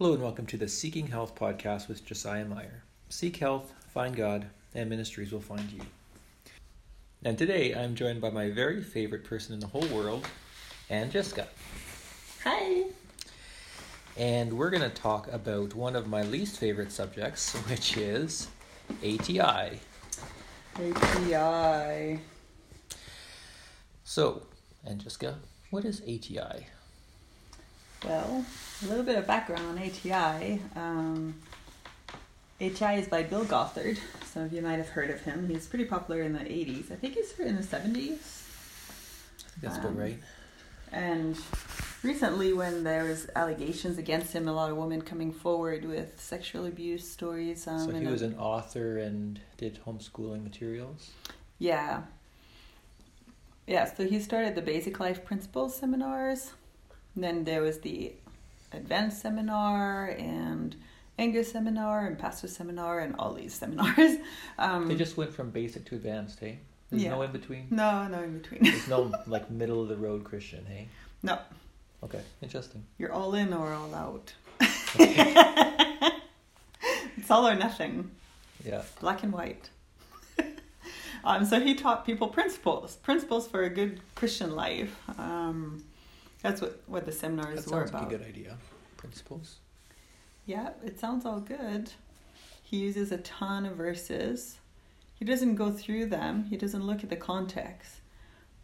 Hello and welcome to the Seeking Health podcast with Josiah Meyer. Seek health, find God, and ministries will find you. And today I'm joined by my very favorite person in the whole world, Ann Jessica. Hi. And we're going to talk about one of my least favorite subjects, which is ATI. ATI. So, Ann Jessica, what is ATI? Well, a little bit of background on ATI. Um, ATI is by Bill Gothard. Some of you might have heard of him. He's pretty popular in the 80s. I think he's in the 70s. I think that's about Um, right. And recently, when there was allegations against him, a lot of women coming forward with sexual abuse stories. Um, So he was an author and did homeschooling materials. Yeah. Yeah, so he started the Basic Life Principles seminars. And then there was the Advanced Seminar and anger Seminar and Pastor Seminar and all these seminars. Um, They just went from basic to advanced, hey? There's Yeah. no in between. no, no in between. There's no like middle of the road Christian, hey? no, Okay, interesting. you're all in or all out. Okay. It's all or nothing, yeah. black and white. um, so he taught people principles, principles for a good Christian life. Um, that's what, what the seminars That were sounds like a good idea. Principles. Yeah, it sounds all good. He uses a ton of verses. He doesn't go through them, he doesn't look at the context,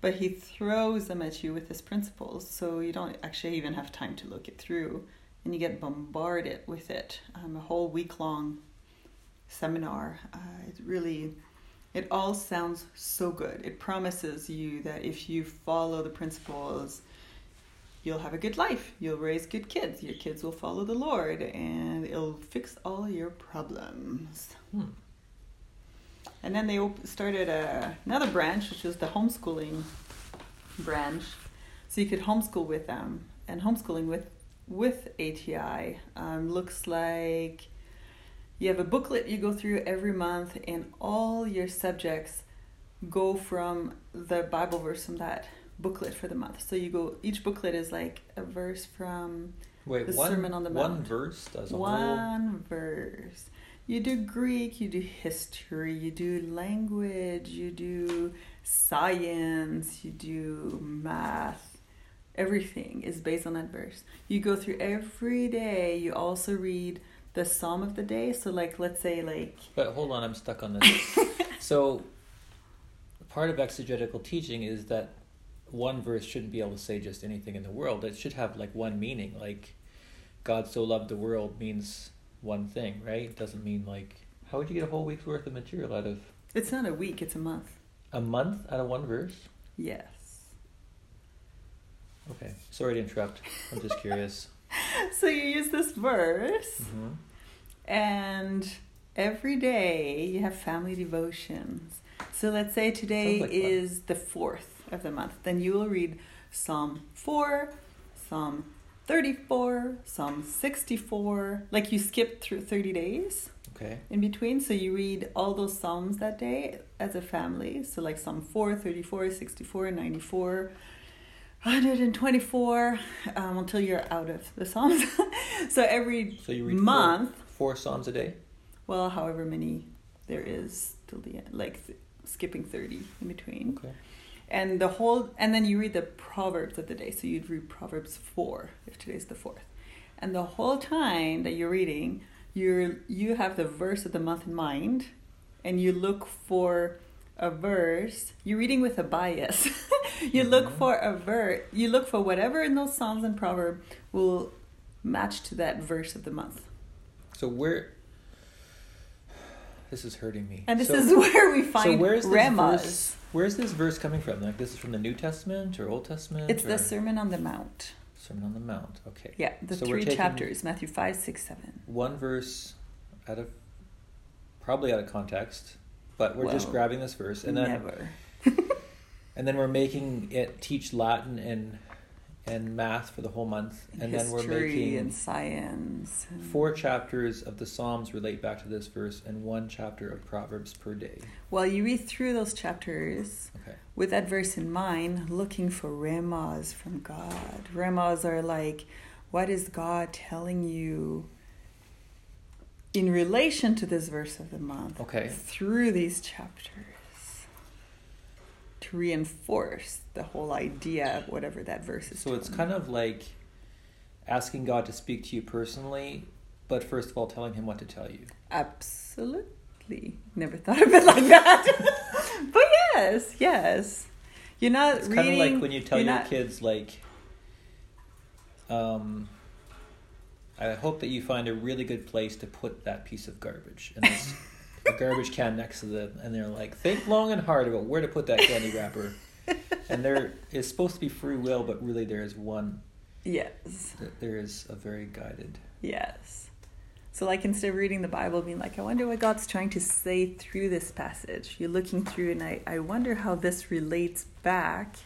but he throws them at you with his principles, so you don't actually even have time to look it through, and you get bombarded with it. Um, a whole week long seminar. Uh, it really, it all sounds so good. It promises you that if you follow the principles, you'll have a good life. You'll raise good kids. Your kids will follow the Lord, and it'll fix all your problems. Hmm. And then they op- started a, another branch, which was the homeschooling branch. So you could homeschool with them. And homeschooling with, with ATI um, looks like you have a booklet you go through every month, and all your subjects go from the Bible verse from that booklet for the month. So you go, each booklet is like a verse from Wait, The one, Sermon on the one Mount. verse does a whole. one verse. You do Greek, you do history, you do language, you do science, you do math. Everything is based on that verse. You go through every day. You also read the psalm of the day. So, like, let's say, like, But hold on, I'm stuck on this. so, part of exegetical teaching is that one verse shouldn't be able to say just anything in the world. It should have like one meaning. Like, God so loved the world means one thing, right? It doesn't mean like how would you get a whole week's worth of material out of it's not a week, it's a month. a month out of one verse? Yes. Okay, sorry to interrupt. I'm just curious. So, you use this verse. hmm And every day you have family devotions. So let's say today like fun. is the fourth of the month. Then you will read Psalm 4, Psalm 34, Psalm 64. Like you skip through 30 days Okay. in between. So you read all those Psalms that day as a family. So like Psalm 4, 34, 64, 94. 124 um, until you're out of the Psalms. so every So you read month, four, four psalms a day. well, however many there is till the end, like th- skipping 30 in between. Okay. And the whole, and then you read the Proverbs of the day. So you'd read Proverbs 4 if today's the fourth. And the whole time that you're reading, you're, you have the verse of the month in mind and you look for a verse. You're reading with a bias. you look Mhm. for a verse, you look for whatever in those Psalms and Proverbs will match to that verse of the month. So where? This is hurting me. And this So- is where we find so where's this Rhemas. verse? Where's this verse coming from? Like this is from the New Testament or Old Testament? It's the Sermon on the Mount. Sermon on the Mount. Okay. Yeah, the So three chapters Matthew 5, 6, 7. One verse out of probably out of context, but we're just grabbing this verse and then Never. and then we're making it teach Latin and and math for the whole month, and then we're making and science. and- four chapters of the Psalms relate back to this verse, and one chapter of Proverbs per day. Well, you read through those chapters Okay. with that verse in mind, looking for rhemas from God. Rhemas are like what is God telling you in relation to this verse of the month Okay. through these chapters to reinforce the whole idea of whatever that verse is. So it's kind of like asking God to speak to you personally, but first of all telling him what to tell you. Absolutely. Never thought of it like that. but yes, yes. You're not It's reading. kind of like when you tell your not- kids like um I hope that you find a really good place to put that piece of garbage. And a garbage can next to them and they're like, think long and hard about where to put that candy wrapper. And there is supposed to be free will, but really there is one Yes, there is a very guided yes. So, like, instead of reading the Bible, being like, I wonder what God's trying to say through this passage, you're looking through, and I, I wonder how this relates back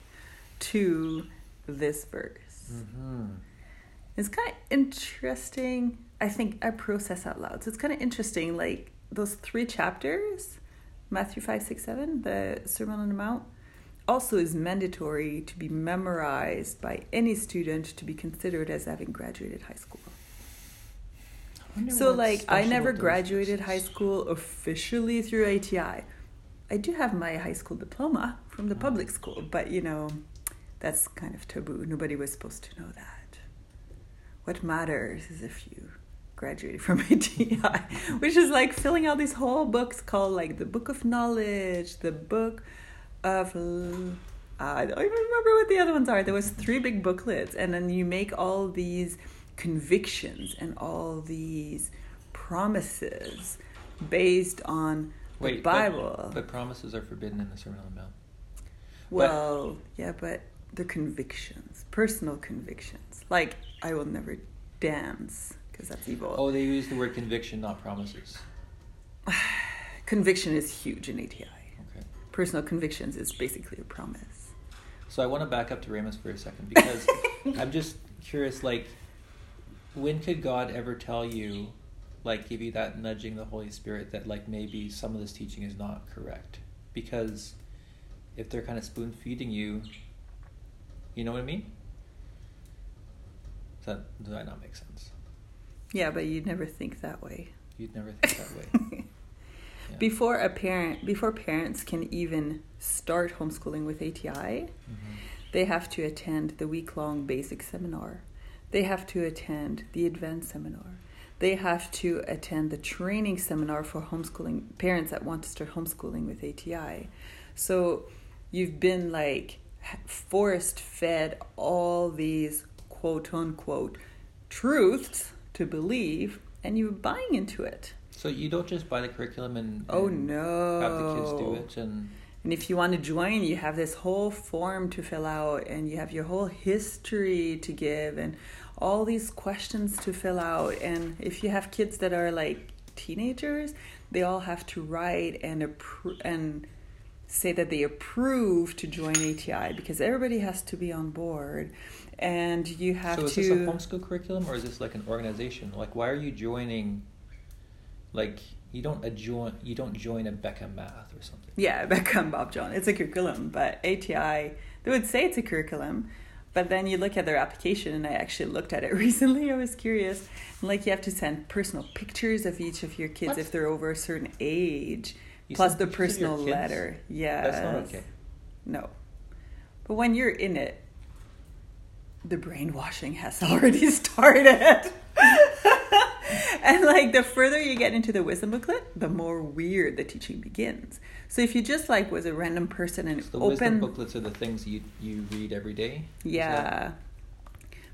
to this verse. mm-hmm. It's kind of interesting. I think I process out loud. So it's kind of interesting, like those three chapters Matthew 5, 6, 7, the Sermon on the Mount, also is mandatory to be memorized by any student to be considered as having graduated high school. So, like, I never graduated high school officially through ATI. I do have my high school diploma from the public school, but you know, that's kind of taboo. Nobody was supposed to know that. What matters is if you graduated from ATI, which is like filling out these whole books called like the Book of Knowledge, the Book of. I don't even remember what the other ones are. There was three big booklets, and then you make all these convictions and all these promises based on the Wait, but- Bible. But, promises are forbidden in the Sermon on the Mount. well, yeah, but they're convictions, personal convictions. Like I will never dance because that's evil. Oh, they use the word conviction, not promises. Conviction is huge in ATI. Okay. Personal convictions is basically a promise. So I want to back up to Rhemas for a second because I'm just curious, like, when could God ever tell you, like, give you that nudging the Holy Spirit that, like, maybe some of this teaching is not correct? Because if they're kind of spoon feeding you, you know what I mean? Does that, does that not make sense? Yeah, but you'd never think that way. You'd never think that way. Yeah. Before a parent, before parents can even start homeschooling with ATI, Mhm. they have to attend the week long basic seminar. They have to attend the advanced seminar. They have to attend the training seminar for homeschooling parents that want to start homeschooling with ATI. So you've been like forced fed all these quote unquote truths to believe, and you're buying into it. So you don't just buy the curriculum and, Oh no. have the kids do it and And if you want to join, you have this whole form to fill out, and you have your whole history to give, and all these questions to fill out. And if you have kids that are like teenagers, they all have to write and appro- and say that they approve to join ATI because everybody has to be on board, and you have to so is to. this a homeschool curriculum or is this like an organization? Like, why are you joining? Like, you don't adjoin, you don't join Abeka Math or something. Yeah, Becca and Bob Jones. It's a curriculum, but ATI, they would say it's a curriculum, but then you look at their application, and I actually looked at it recently. I was curious. Like, you have to send personal pictures of each of your kids What? if they're over a certain age, You plus the pictures of your personal letter. Yeah. That's not okay. No. But when you're in it, the brainwashing has already started. and like the further you get into the wisdom booklet, the more weird the teaching begins. So if you just like was a random person and So the wisdom open booklets are the things you you read every day. Yeah.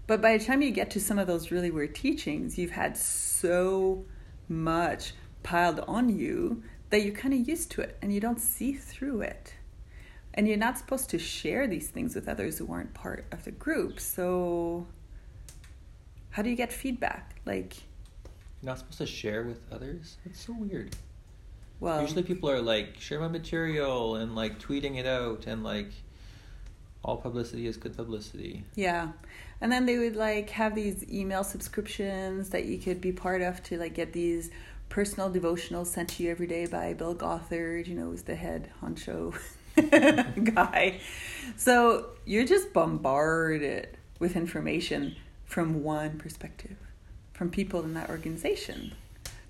But by the time you get to some of those really weird teachings, you've had so much piled on you that you're kind of used to it and you don't see through it. And you're not supposed to share these things with others who aren't part of the group. So, how do you get feedback? Like, You're not supposed to share with others. It's so weird. well, Usually people are like share my material and like tweeting it out and like all publicity is good publicity. Yeah. And then they would like have these email subscriptions that you could be part of to like get these personal devotionals sent to you every day by Bill Gothard, you know, who's the head honcho guy. So you're just bombarded with information from one perspective, from people in that organization.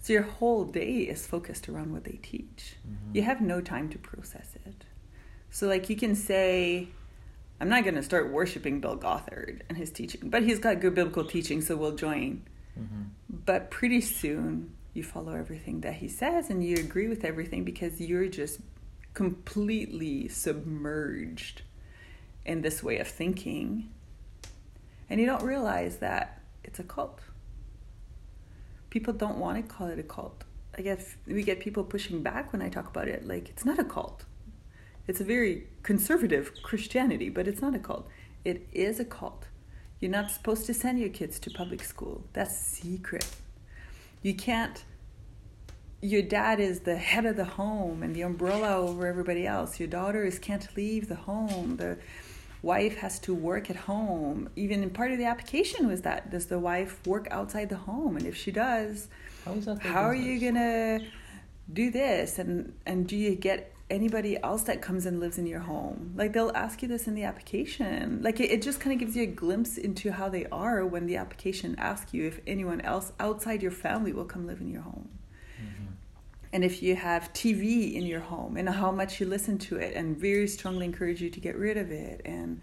So your whole day is focused around what they teach. Mhm. You have no time to process it. So, like, you can say, I'm not going to start worshiping Bill Gothard and his teaching, but he's got good biblical teaching, so we'll join. Mhm. But pretty soon, you follow everything that he says and you agree with everything because you're just completely submerged in this way of thinking. And you don't realize that it's a cult. People don't want to call it a cult. I guess we get people pushing back when I talk about it. Like, it's not a cult. It's a very conservative Christianity, but it's not a cult. It is a cult. You're not supposed to send your kids to public school. That's secret. You can't. Your dad is the head of the home and the umbrella over everybody else. Your daughters can't leave the home. The wife has to work at home. Even in part of the application was that does the wife work outside the home? And if she does, How is that? how are you gonna do this and and do you get anybody else that comes and lives in your home like they'll ask you this in the application like it, it just kind of gives you a glimpse into how they are when the application asks you if anyone else outside your family will come live in your home Mhm. and if you have TV in your home and how much you listen to it and very strongly encourage you to get rid of it and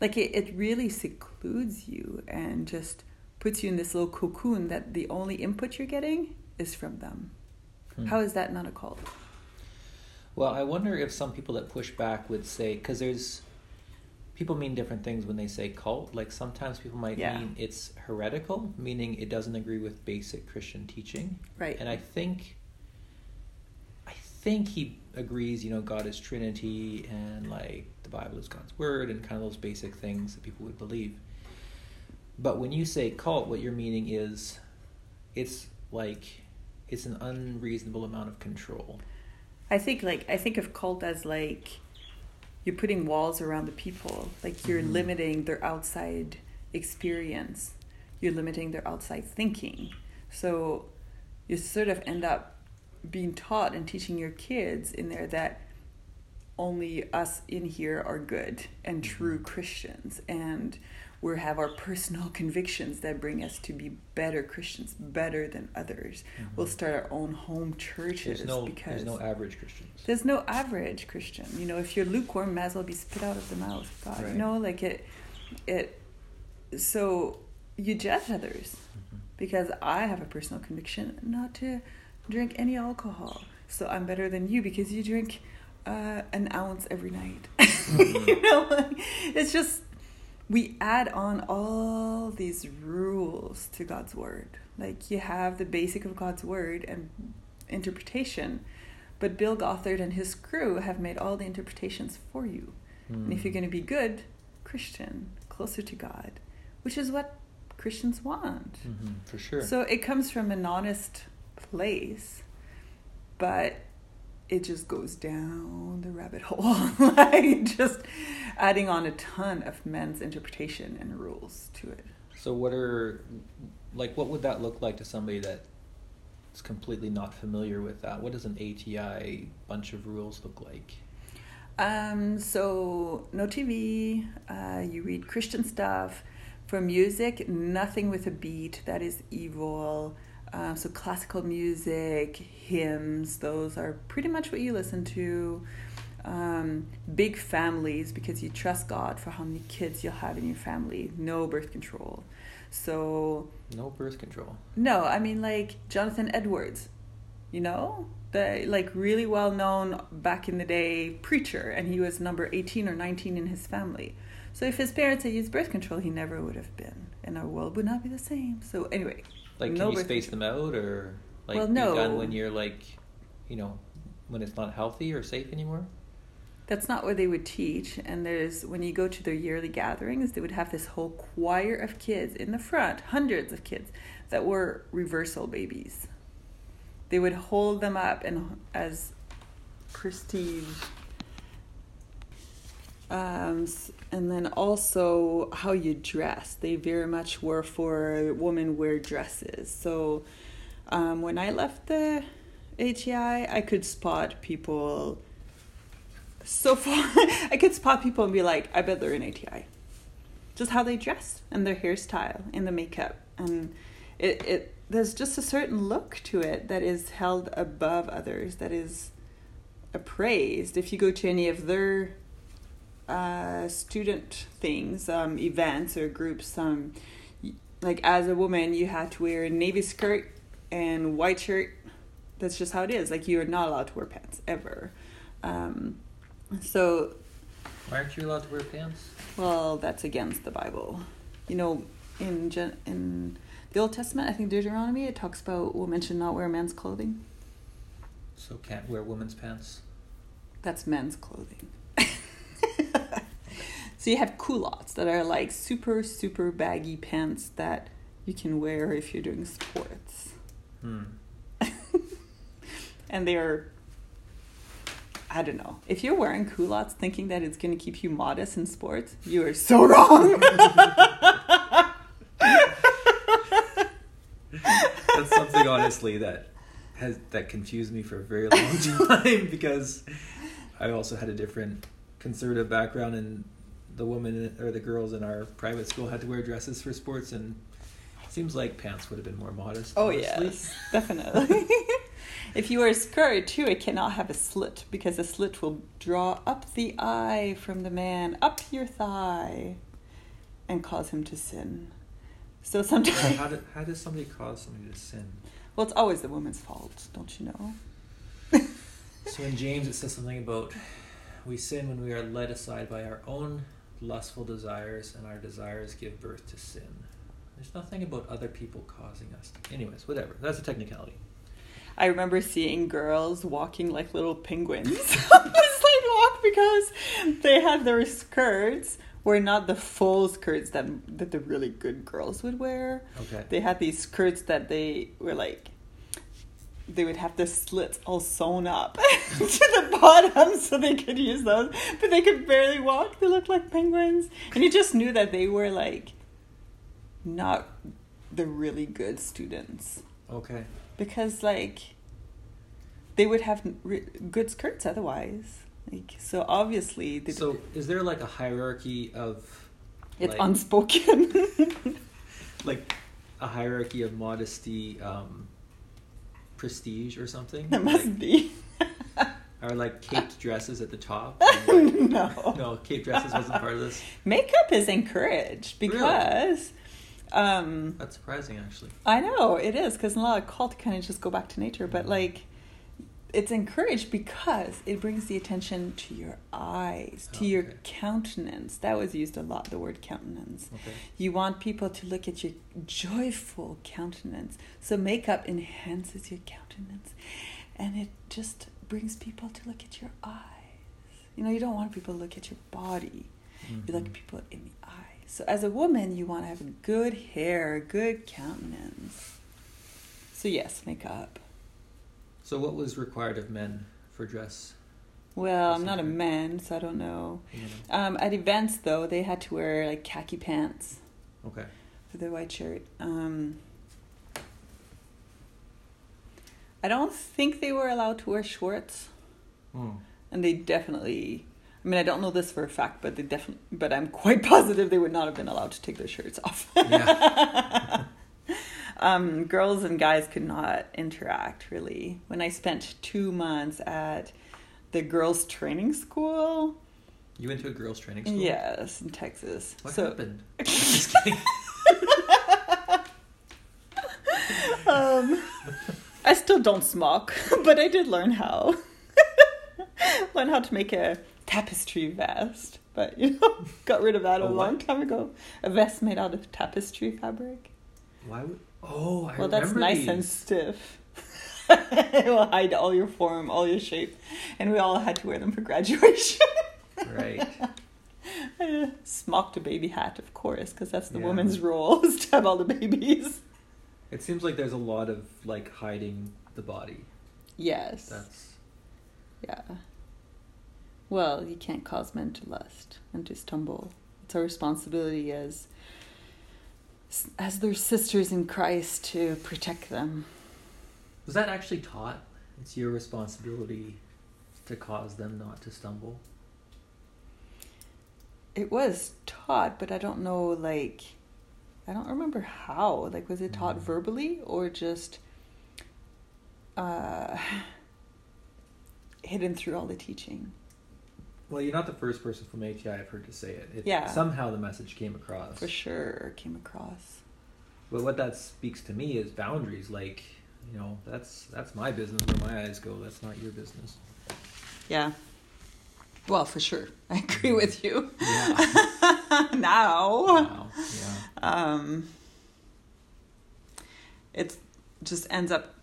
like it, it really secludes you and just puts you in this little cocoon that the only input you're getting is from them. Hmm. How is that not a cult? Well, I wonder if some people that push back would say because there's people mean different things when they say cult. Like sometimes people might Yeah. mean it's heretical, meaning it doesn't agree with basic Christian teaching. Right. And I think I think he agrees, you know, God is Trinity and like the Bible is God's word and kind of those basic things that people would believe. But when you say cult, what you're meaning is it's like it's an unreasonable amount of control. I think like I think of cult as like you're putting walls around the people. Like you're Mhm. limiting their outside experience. You're limiting their outside thinking. So you sort of end up being taught and teaching your kids in there that only us in here are good and true Christians and we have our personal convictions that bring us to be better Christians, better than others. Mhm. We'll start our own home churches There's no because there's no average Christians. there's no average Christian. You know, if you're lukewarm, might as well be spit out of the mouth of God. Right. You know, like it, it. So you judge others Mhm. because I have a personal conviction not to drink any alcohol. So I'm better than you because you drink uh, an ounce every night. you know, like, it's just we add on all these rules to God's word. Like you have the basic of God's word and interpretation, but Bill Gothard and his crew have made all the interpretations for you. And if you're Mm. going to be good, Christian, closer to God, which is what Christians want. Mhm, for sure. So it comes from an honest place, but it just goes down the rabbit hole, like just adding on a ton of men's interpretation and rules to it. So what are like what would that look like to somebody that is completely not familiar with that? What does an ATI bunch of rules look like? Um, so no TV. Uh, you read Christian stuff. For music, nothing with a beat. That is evil. Um, so classical music, hymns, those are pretty much what you listen to. Um, big families because you trust God for how many kids you'll have in your family. No birth control. So No birth control. no, I mean like Jonathan Edwards, you know, the like really well known back in the day preacher, and he was number eighteen or nineteen in his family. So if his parents had used birth control, he never would have been, and our world would not be the same. So anyway, Like no can you space them out or like Well, be done when you're like, you know, when it's not healthy or safe anymore? That's not what they would teach. And there's when you go to their yearly gatherings, they would have this whole choir of kids in the front, hundreds of kids that were reversal babies. They would hold them up and as prestige. Um, and then also how you dress. They very much were for women wear dresses. So um, when I left the ATI, I could spot people so far. I could spot people and be like, I bet they're in ATI. just how they dress and their hairstyle and the makeup and it, it there's just a certain look to it that is held above others that is appraised if you go to any of their uh, student things um, events or groups um, like as a woman you had to wear a navy skirt and white shirt that's just how it is like you're not allowed to wear pants ever um, so Why aren't you allowed to wear pants? well, that's against the Bible. You know, in Gen- in the Old Testament, I think Deuteronomy, it talks about women should not wear men's clothing. So can't wear women's pants. That's men's clothing. so you have culottes that are like super super baggy pants that you can wear if you're doing sports, Hmm. and they are. I don't know. If you're wearing culottes thinking that it's going to keep you modest in sports, you are so wrong. That's something honestly that has that confused me for a very long time because I also had a different conservative background and the women or the girls in our private school had to wear dresses for sports and it seems like pants would have been more modest. Oh honestly. yes, definitely. if you wear a skirt too, it cannot have a slit because a slit will draw up the eye from the man up your thigh, and cause him to sin. So sometimes, How, did, how does somebody cause somebody to sin? well, it's always the woman's fault, don't you know? So in James it says something about we sin when we are led aside by our own lustful desires and our desires give birth to sin. There's nothing about other people causing us. To, anyways, whatever. That's a technicality. I remember seeing girls walking like little penguins on the sidewalk because they had their skirts were not the full skirts that that the really good girls would wear. Okay. they had these skirts that they were like they would have the slits all sewn up to the bottom so they could use those. But they could barely walk. They looked like penguins. And you just knew that they were like not the really good students. Okay. because like they would have re- good skirts otherwise. Like so obviously they So is there like a hierarchy of it's like, unspoken. Like a hierarchy of modesty, um, prestige or something? there must Like, be Are like caped dresses at the top? like- no no, caped dresses wasn't part of this. makeup is encouraged because um That's surprising, actually. i know it is because a lot of cult kind of just go back to nature but like it's encouraged because it brings the attention to your eyes to your countenance that was used a lot the word countenance Okay. you want people to look at your joyful countenance so makeup enhances your countenance and it just brings people to look at your eyes you know you don't want people to look at your body you look Mhm. at people in the eyes. So as a woman, you want to have good hair, good countenance. So yes, makeup. So what was required of men for dress? Well, I'm not a man, so I don't know. Know? Um, at events, though, they had to wear like khaki pants Okay. For the white shirt. Um, I don't think they were allowed to wear shorts, Hmm. and they definitely. I mean, I don't know this for a fact, but they definitely. But I'm quite positive they would not have been allowed to take their shirts off. Yeah. um, girls and guys could not interact really. When I spent two months at the girls' training school, You went to a girls' training school. yes, in Texas. What so, happened? Just kidding. um, I still don't smoke, but I did learn how. learn how to make a tapestry vest, but you know, got rid of that a, A long time ago. A vest made out of tapestry fabric. Why would? Oh, I well, that's nice these. and stiff. it will hide all your form, all your shape, and we all had to wear them for graduation. Right. Smocked a baby hat, of course, because that's the Yeah. woman's role is to have all the babies. It seems like there's a lot of like hiding the body. Yes. That's Yeah. Well, you can't cause men to lust and to stumble. It's our responsibility as as their sisters in Christ to protect them. was that actually taught? It's your responsibility to cause them not to stumble. it was taught, but I don't know, like, I don't remember how. Like, was it taught Mm. verbally or just uh, hidden through all the teaching? Well, you're not the first person from ATI I've heard to say it. it Yeah. Somehow the message came across. For sure, came across. But what that speaks to me is boundaries. Like, you know, that's that's my business where my eyes go. That's not your business. Yeah. Well, for sure, I agree with you. Yeah. now, wow. Yeah. um, it just ends up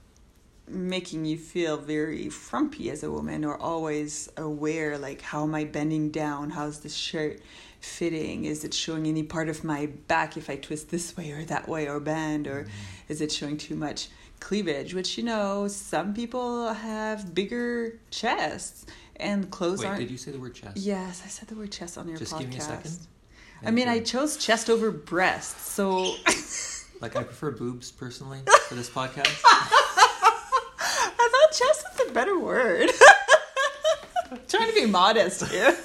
making you feel very frumpy as a woman or always aware like how am i bending down? How's this shirt fitting? Is it showing any part of my back if i twist this way or that way or bend? Or mm-hmm. is it showing too much cleavage? Which you know some people have bigger chests and clothes Wait, aren't did you say the word chest? yes i said the word chest on your Just podcast give me a second. I mean, I chose chest over breast, so like I prefer boobs personally for this podcast. I thought chest was a better word. trying to be modest here.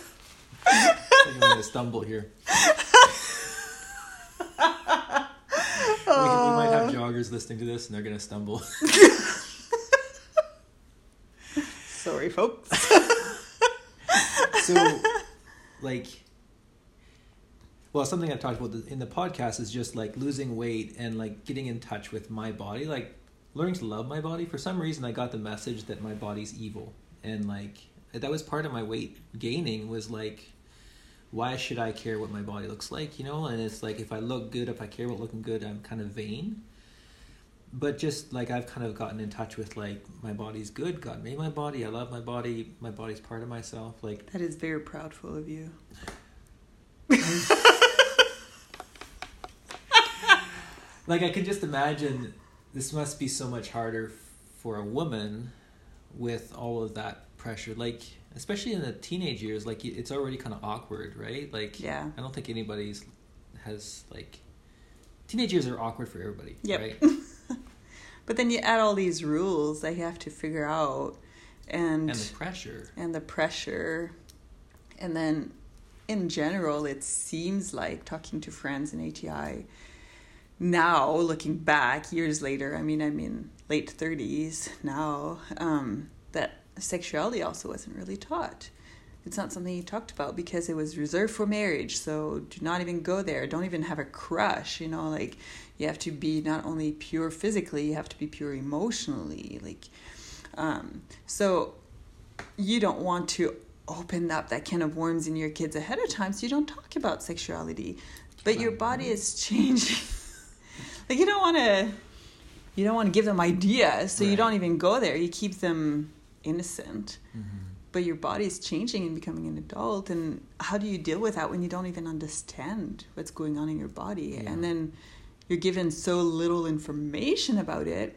I think I'm gonna stumble here. We, we might have uh. joggers listening to this and they're gonna stumble. Sorry, folks. so like well something i've talked about in the podcast is just like losing weight and like getting in touch with my body like learning to love my body for some reason i got the message that my body's evil and like that was part of my weight gaining was like why should i care what my body looks like you know and it's like if i look good if i care about looking good i'm kind of vain but just like I've kind of gotten in touch with like my body's good. God made my body. I love my body. My body's part of myself. Like That is very proudful of you. like I could just imagine this must be so much harder for a woman with all of that pressure. Like especially in the teenage years, like it's already kind of awkward, right? Like Yeah. I don't think anybody's has like teenage years are awkward for everybody, Yep. right? But then you add all these rules that you have to figure out, and and the pressure. and the pressure, and then in general, it seems like talking to friends in ATI now, looking back years later. I mean, I mean late thirties now. Um, that sexuality also wasn't really taught. It's not something you talked about because it was reserved for marriage. So do not even go there. Don't even have a crush. You know, like you have to be not only pure physically, you have to be pure emotionally. Like, um, so you don't want to open up that can of worms in your kids ahead of time. So you don't talk about sexuality, but your body is changing. Like you don't want to, you don't want to give them ideas. So you don't even go there. You keep them innocent Mm-hmm. but your body is changing and becoming an adult and how do you deal with that when you don't even understand what's going on in your body Yeah. and then you're given so little information about it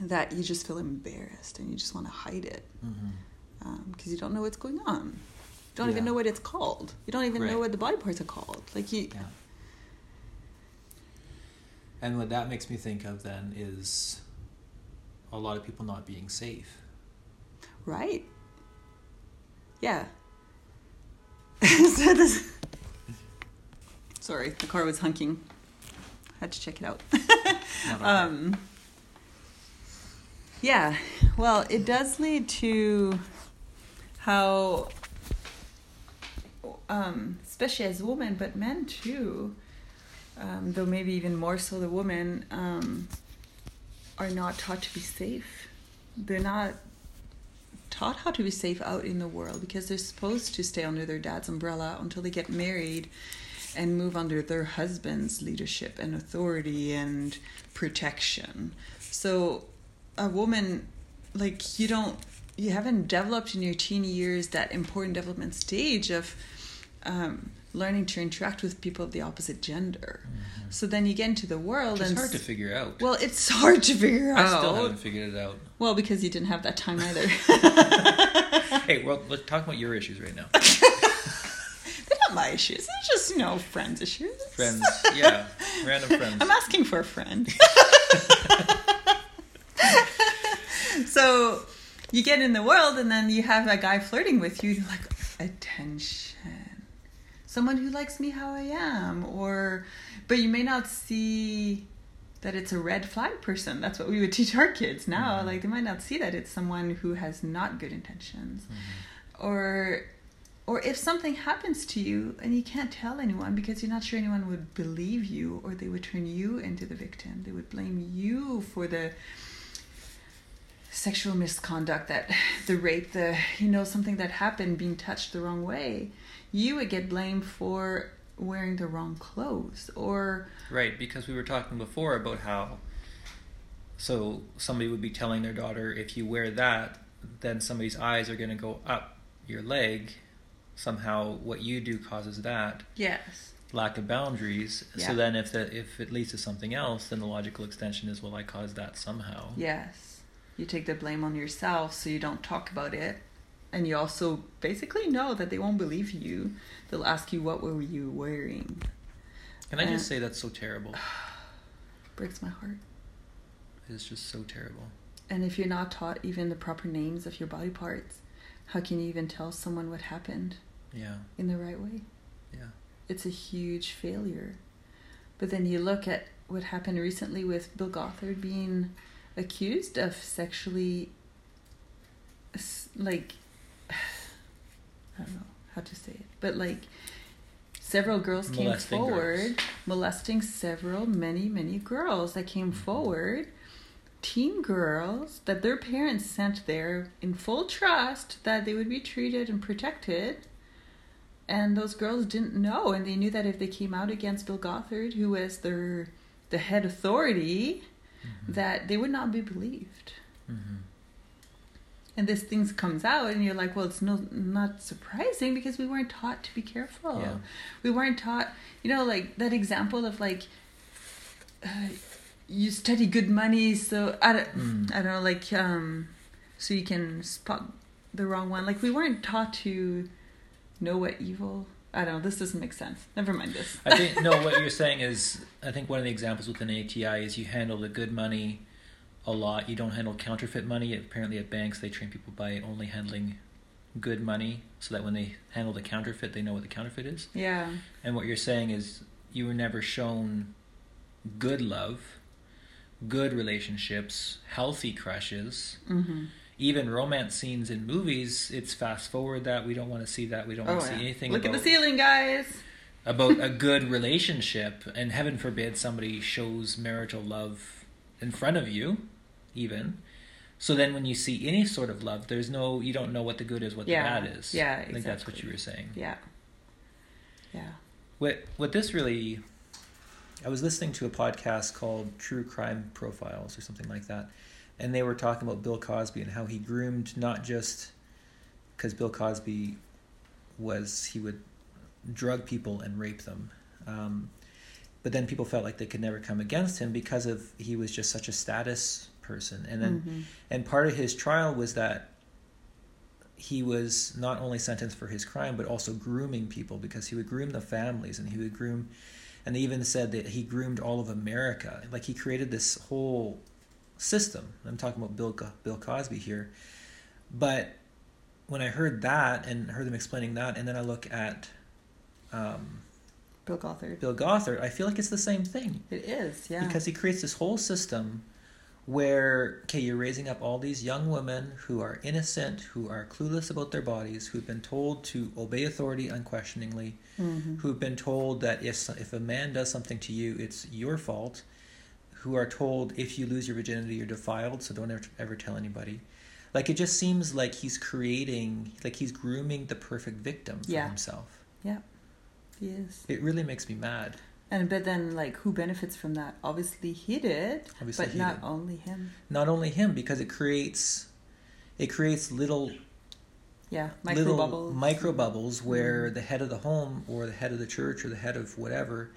that you just feel embarrassed and you just want to hide it Mm-hmm. because you don't know what's going on you don't even know what it's called you don't even know what the body parts are called like you Yeah. And what that makes me think of then is a lot of people not being safe. right yeah so this sorry the car was hunking had to check it out okay. Um, yeah, well, it does lead to how, um, especially as women, but men too, um, though maybe even more so the women, um, are not taught to be safe. They're not taught how to be safe out in the world because they're supposed to stay under their dad's umbrella until they get married and move under their husband's leadership and authority and protection. So a woman like you don't you haven't developed in your teen years that important development stage of um, learning to interact with people of the opposite gender. Mm-hmm. So then you get into the world It's and it's hard to figure out. well, it's hard to figure I out. I still haven't figured it out. Well, because you didn't have that time either. Hey, well, let's talk about your issues right now. They're not my issues. They're just, you know, friends' issues. Friends, yeah, random friends. I'm asking for a friend. so you get in the world and then you have a guy flirting with you. You're like, attention. So someone who likes me how I am, or but you may not see that it's a red flag person. That's what we would teach our kids now. Mhm. Like they might not see that it's someone who has not good intentions, Mhm. or or if something happens to you and you can't tell anyone because you're not sure anyone would believe you, or they would turn you into the victim. They would blame you for the sexual misconduct that the rape the you know something that happened being touched the wrong way you would get blamed for wearing the wrong clothes or Right, because we were talking before about how so somebody would be telling their daughter if you wear that, then somebody's eyes are going to go up your leg. Somehow what you do causes that yes lack of boundaries. Yeah. So then if the if it leads to something else, then the logical extension is well I caused that somehow. yes you take the blame on yourself so you don't talk about it and you also basically know that they won't believe you they'll ask you what were you wearing Can I just Uh, say that's so terrible? breaks my heart It's just so terrible. and if you're not taught even the proper names of your body parts how can you even tell someone what happened Yeah. in the right way Yeah. it's a huge failure. But then you look at what happened recently with Bill Gothard being accused of sexually, like, I don't know how to say it, but like, several girls came Molesting forward, girls. molesting several, many, many girls that came mm-hmm. forward, teen girls that their parents sent there in full trust that they would be treated and protected. And those girls didn't know and they knew that if they came out against bill gothard who was their the head authority Mhm. that they would not be believed Mhm. and this things comes out and you're like well it's no not surprising because we weren't taught to be careful Yeah. we weren't taught you know like that example of like uh, you study good money so i don't Mm. i don't know like um so you can spot the wrong one like we weren't taught to know what evil i don't know this doesn't make sense never mind this I think no. What you're saying is, I think one of the examples within ATI is you handle the good money a lot. You don't handle counterfeit money. Apparently, at banks, they train people by only handling good money, so that when they handle the counterfeit, they know what the counterfeit is. yeah And what you're saying is, you were never shown good love, good relationships, healthy crushes. mm-hmm. Even romance scenes in movies, it's fast forward that we don't want to see that. We don't oh want to yeah. see anything look about at the ceiling guys about a good relationship and heaven forbid somebody shows marital love in front of you even so then when you see any sort of love there's no you don't know what the good is what Yeah. the bad is Yeah, exactly. i think that's what you were saying yeah yeah what what this really i was listening to a podcast called true crime profiles or something like that and they were talking about bill cosby and how he groomed not just because bill cosby was he would drug people and rape them. Um, but then people felt like they could never come against him because of he was just such a status person. And then Mhm. and part of his trial was that he was not only sentenced for his crime but also grooming people because he would groom the families and he would groom and they even said that he groomed all of America. Like he created this whole system. I'm talking about Bill Bill Cosby here. But when I heard that and heard them explaining that and then I look at um, bill gothard. Bill Gothard I feel like it's the same thing. It is yeah. Because he creates this whole system where okay you're raising up all these young women who are innocent who are clueless about their bodies who've been told to obey authority unquestioningly Mhm. who've been told that if if a man does something to you it's your fault who are told if you lose your virginity you're defiled so don't ever, ever tell anybody like it just seems like he's creating like he's grooming the perfect victim for Yeah. himself yeah he is it really makes me mad And but then like who benefits from that? Obviously he did, Obviously but he not did. only him. not only him because it creates it creates little Yeah, micro little bubbles. micro bubbles where Mm. the head of the home or the head of the church or the head of whatever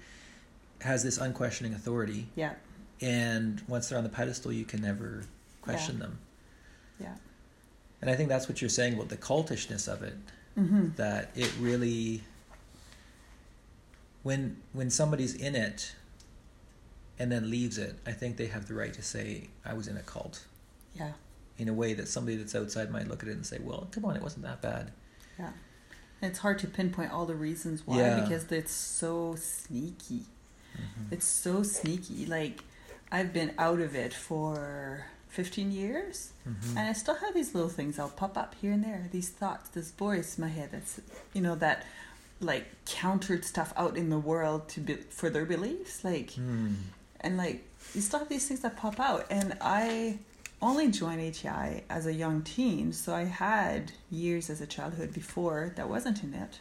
has this unquestioning authority Yeah, and once they're on the pedestal you can never question them yeah. and i think that's what you're saying about the cultishness of it Mm-hmm. that it really when when somebody's in it and then leaves it i think they have the right to say i was in a cult Yeah, in a way that somebody that's outside might look at it and say well come on it wasn't that bad yeah. It's hard to pinpoint all the reasons why Yeah. because it's so sneaky. Mhm. It's so sneaky. Like I've been out of it for 15 years Mhm. and I still have these little things that'll pop up here and there. These thoughts, this voice in my head that's you know that like countered stuff out in the world to be for their beliefs like Hmm. and like you still have these things that pop out and i only joined ati as a young teen so i had years as a childhood before that wasn't in it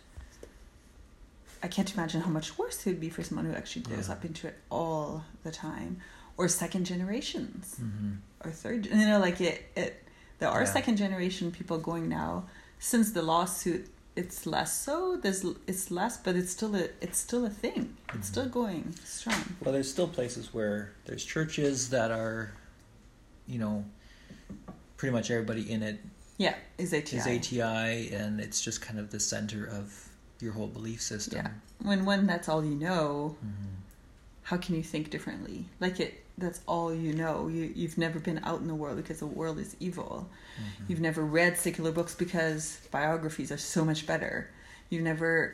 i can't imagine how much worse it would be for someone who actually grows Yeah. up into it all the time or second generations Mhm. or third you know like it, it there are Yeah. second generation people going now since the lawsuit it's less so there's it's less but it's still a it's still a thing it's Mhm. still going strong Well, there's still places where there's churches that are, you know, pretty much everybody in it yeah is ATI. is ATI, and it's just kind of the center of your whole belief system. Yeah. when when that's all you know Mhm. How can you think differently like it that's all you know you you've never been out in the world because the world is evil Mhm. you've never read secular books because biographies are so much better you've never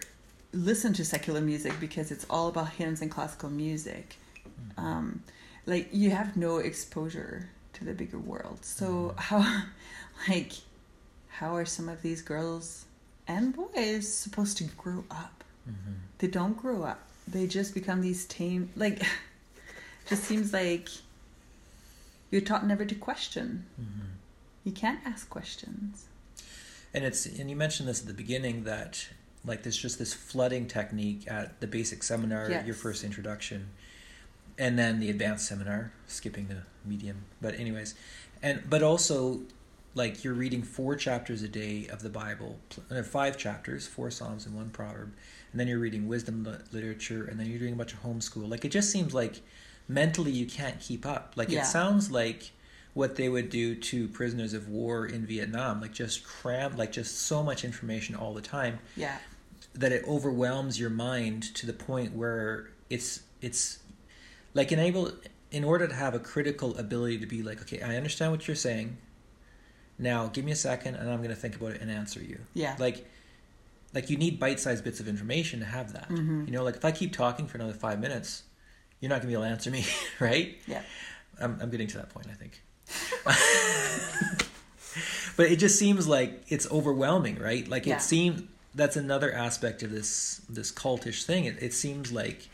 listened to secular music because it's all about hymns and classical music Mhm. um, like you have no exposure to the bigger world so Mhm. how like how are some of these girls and boys supposed to grow up Mhm. they don't grow up they just become these tame like just seems like you're taught never to question Mhm. you can't ask questions And it's and you mentioned this at the beginning that like there's just this flooding technique at the basic seminar, Yes. your first introduction, and then the advanced seminar, skipping the medium. But anyways, and but also like you're reading four chapters a day of the Bible, uh, five chapters, four Psalms and one proverb, and then you're reading wisdom literature, and then you're doing a bunch of homeschool. Like it just seems like mentally you can't keep up. Like Yeah. it sounds like what they would do to prisoners of war in Vietnam, like just cram, like just so much information all the time yeah that it overwhelms your mind to the point where it's it's like enable in order to have a critical ability to be like, okay, I understand what you're saying. Now give me a second, and I'm going to think about it and answer you. yeah Like, like you need bite-sized bits of information to have that. Mhm. You know, like if I keep talking for another five minutes, you're not going to be able to answer me, right? yeah I'm, I'm getting to that point, I think. but it just seems like it's overwhelming, right? Like Yeah. it seems that's another aspect of this this cultish thing. It, it seems like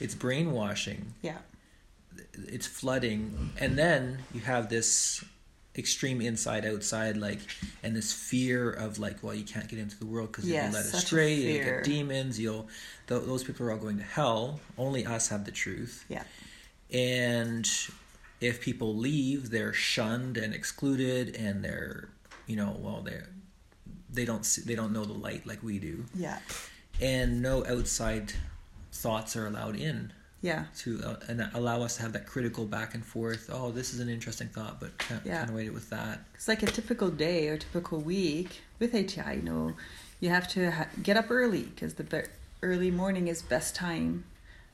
it's brainwashing, yeah it's flooding, and then you have this extreme inside outside like and this fear of like well you can't get into the world because Yes, you'll be led astray you'll get demons you'll th- those people are all going to hell. Only us have the truth. Yeah. And if people leave they're shunned and excluded and they're you know well they're they don't see, they don't know the light like we do. Yeah. And no outside thoughts are allowed in yeah to uh, and allow us to have that critical back and forth oh this is an interesting thought but can't, Yeah. can't wait it with that It's like a typical day or typical week with ATI. You know, you have to ha- get up early because the be- early morning is best time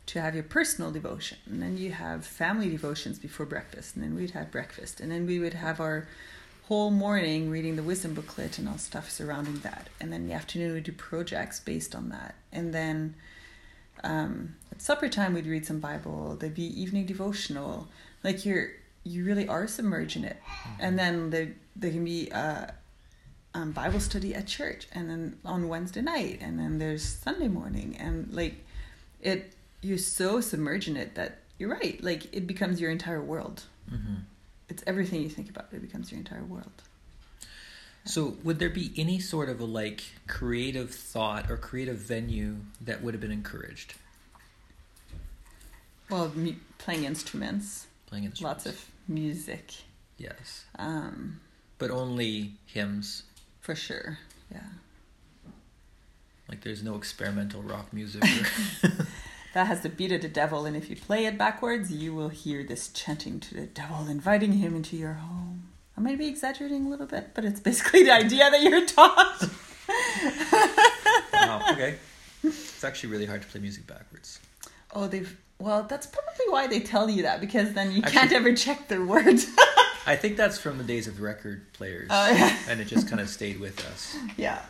to have your personal devotion, and then you have family devotions before breakfast, and then we'd have breakfast, and then we would have our whole morning reading the wisdom booklet and all stuff surrounding that, and then in the afternoon we do projects based on that, and then um, at supper time we'd read some Bible. There'd be evening devotional. Like you're you really are submerged in it, and then there there can be uh, um, Bible study at church, and then on Wednesday night, and then there's Sunday morning, and like it you're so submerged in it that you're right. Like it becomes your entire world. hmm It's everything you think about. It becomes your entire world. So would there be any sort of a like creative thought or creative venue that would have been encouraged Well, mu- playing instruments, playing instruments lots of music, yes um, but only hymns for sure. Yeah. like there's no experimental rock music or That has the beat of the devil, and if you play it backwards, you will hear this chanting to the devil, inviting him into your home. I might be exaggerating a little bit, but it's basically the idea that you're taught. wow okay it's actually really hard to play music backwards Oh, they've. Well, that's probably why they tell you that, because then you Actually- can't ever check their words. I think that's from the days of record players, Oh, yeah. and it just kind of stayed with us. yeah.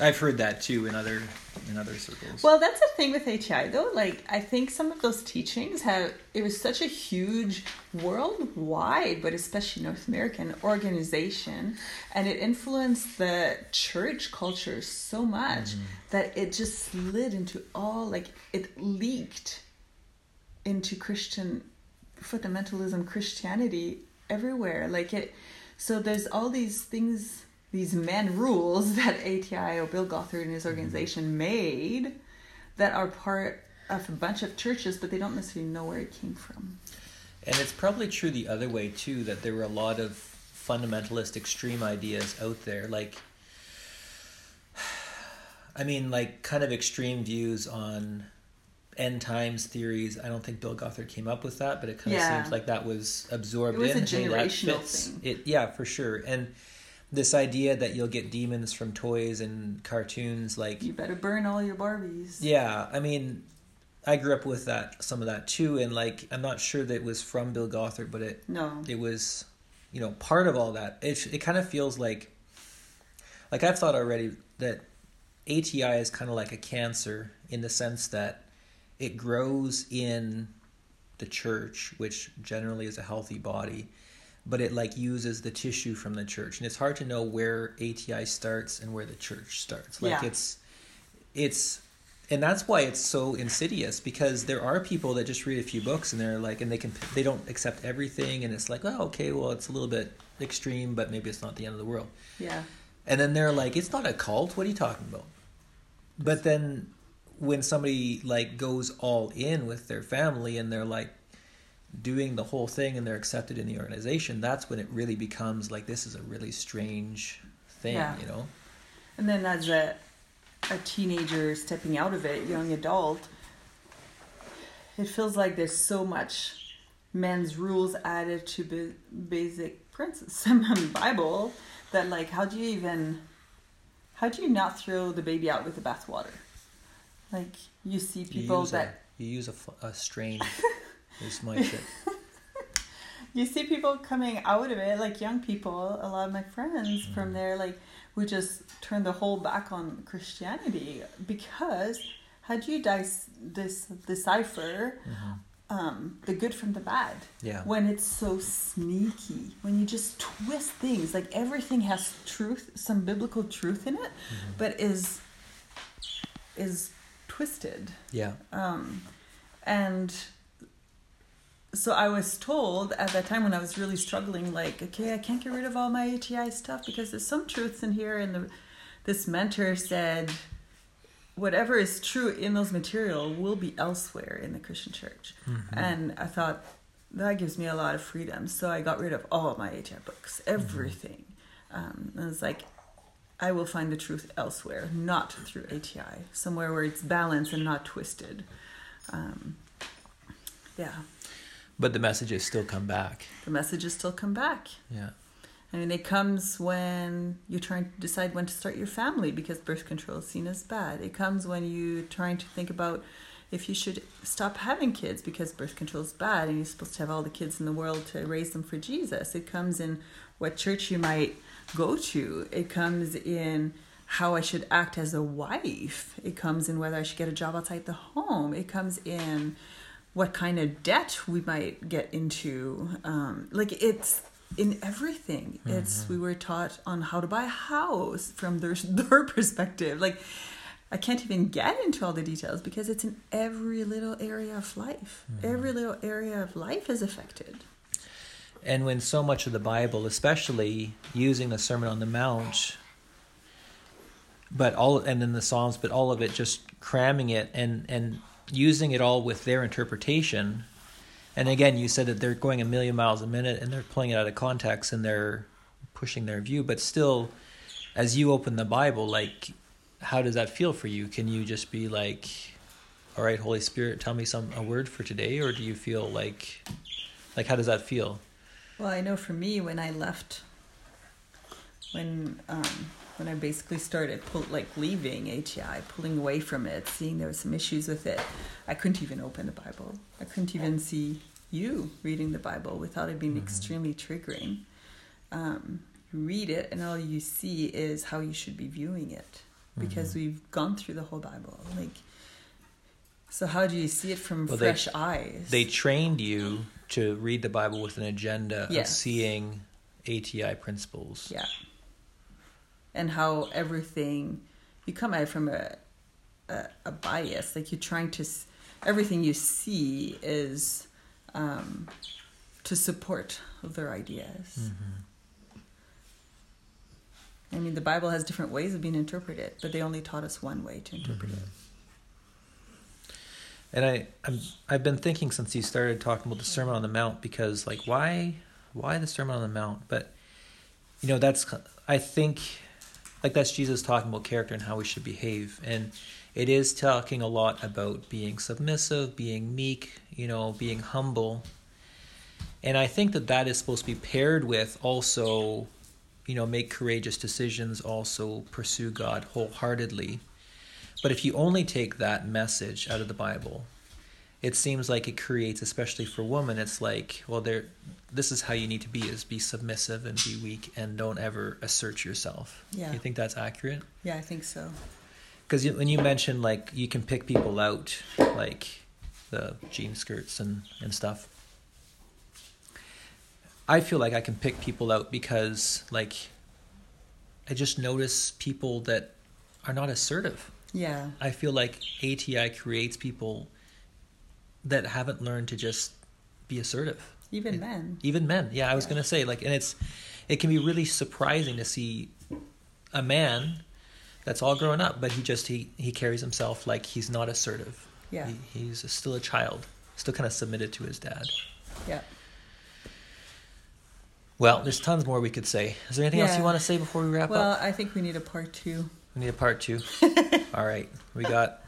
I've heard that too in other in other circles. Well, that's the thing with ATI though. Like, I think some of those teachings have. It was such a huge worldwide, but especially North American organization, and it influenced the church culture so much mm-hmm. that it just slid into all like it leaked into Christian fundamentalism, Christianity everywhere. Like it. So there's all these things these men rules that ATI or Bill Gothard and his mm-hmm. organization made that are part of a bunch of churches, but they don't necessarily know where it came from. And it's probably true the other way too that there were a lot of fundamentalist extreme ideas out there like I mean like kind of extreme views on end times theories. I don't think Bill Gothard came up with that, but it kind of seems like that was absorbed It was in. a Hey, that fits. thing. It yeah, for sure. And this idea that you'll get demons from toys and cartoons like You better burn all your Barbies. yeah, I mean, I grew up with that some of that too, and like I'm not sure that it was from Bill Gothard, but it No. it was, you know, part of all that. It it kind of feels like, like I've thought already that ATI is kind of like a cancer in the sense that it grows in the church, which generally is a healthy body, but it like uses the tissue from the church, and it's hard to know where ATI starts and where the church starts. Like Yeah. it's it's and that's why it's so insidious because there are people that just read a few books and they're like and they can they don't accept everything and it's like oh okay well it's a little bit extreme but maybe it's not the end of the world Yeah. and then they're like it's not a cult what are you talking about but then when somebody like goes all in with their family and they're like doing the whole thing and they're accepted in the organization that's when it really becomes like this is a really strange thing Yeah. you know And then as a a teenager stepping out of it, young adult, it feels like there's so much men's rules added to ba- basic principles in the Bible that like how do you even how do you not throw the baby out with the bathwater? Like you see people use that a, you use a, a strain is my shit. You see people coming out of it like young people a lot of my friends from there like who just turn the whole back on christianity because how do you dice this decipher um, the good from the bad? Yeah. when it's so sneaky when you just twist things like everything has truth some biblical truth in it but is is twisted. Yeah. Um, and so I was told at that time when I was really struggling, like, okay, I can't get rid of all my ATI stuff because there's some truths in here. And the, this mentor said, whatever is true in those material will be elsewhere in the Christian church. And I thought, that gives me a lot of freedom. So I got rid of all my ATI books, everything. Um, and it's like, I will find the truth elsewhere, not through ATI, somewhere where it's balanced and not twisted. Um, yeah, but the messages still come back the messages still come back. yeah I mean, it comes when you're trying to decide when to start your family because birth control is seen as bad. It comes when you're trying to think about if you should stop having kids because birth control is bad and you're supposed to have all the kids in the world to raise them for Jesus. It comes in what church you might go to. It comes in how I should act as a wife. It comes in whether I should get a job outside the home. It comes in what kind of debt we might get into. Um, like it's in everything. It's we were taught on how to buy a house from their their perspective. Like I can't even get into all the details because it's in every little area of life. Every little area of life is affected. and when so much of the bible especially using the sermon on the mount but all and then the psalms but all of it just cramming it and and using it all with their interpretation. And again you said that they're going a million miles a minute and they're pulling it out of context and they're pushing their view. But still as you open the bible like how does that feel for you? Can you just be like all right holy spirit tell me some a word for today or do you feel like like how does that feel? Well, I know for me when I left, when um, when I basically started pull, like leaving ATI, pulling away from it, seeing there were some issues with it, I couldn't even open the Bible. I couldn't even see you reading the Bible without it being extremely triggering. Um, you read it, and all you see is how you should be viewing it. because Mm-hmm. we've gone through the whole Bible. Like, so how do you see it from Well, they- fresh eyes? They trained you to read the Bible with an agenda of seeing ATI principles. Yeah. And how everything you come at it from a, a a bias, like you're trying to everything you see is um, to support their ideas. Mm-hmm. I mean, the Bible has different ways of being interpreted, but they only taught us one way to interpret Mm-hmm. it. And I, I'm, I've been thinking since you started talking about the Sermon on the Mount because, like, why, why the Sermon on the Mount? But, you know, that's, I think, like, that's Jesus talking about character and how we should behave. And it is talking a lot about being submissive, being meek, you know, being humble. And I think that that is supposed to be paired with also, you know, make courageous decisions, also pursue God wholeheartedly. But if you only take that message out of the Bible, it seems like it creates, especially for women, it's like, well, there, this is how you need to be: is be submissive and be weak, and don't ever assert yourself. Yeah. you think that's accurate? Yeah, I think so. Because when you mentioned like you can pick people out, like the jean skirts and and stuff, I feel like I can pick people out because like I just notice people that are not assertive. Yeah, I feel like ATI creates people that haven't learned to just be assertive. even men. Even men. Yeah, I was going to say like and it's it can be really surprising to see a man that's all grown up but he just he he carries himself like he's not assertive. Yeah, He, he's still a child, still kind of submitted to his dad. yeah. Well, there's tons more we could say. Is there anything else you want to say before we wrap Well, up? Well, I think we need a part two. We need a part 2. all right. We got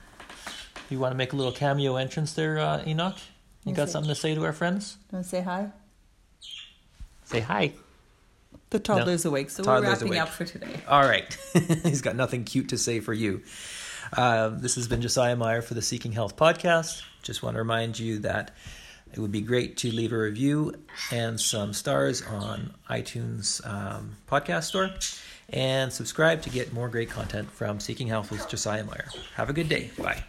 You want to make a little cameo entrance there, uh, Enoch? You Yes, got sir. something to say to our friends? Want to say hi? Say hi. The toddler's awake, so Toddler's we're wrapping awake. up for today. All right. He's got nothing cute to say for you. Um, this has been Josiah Meyer for the Seeking Health podcast. Just want to remind you that it would be great to leave a review and some stars on iTunes um, podcast store and subscribe to get more great content from Seeking Health with Josiah Meyer. Have a good day. Bye.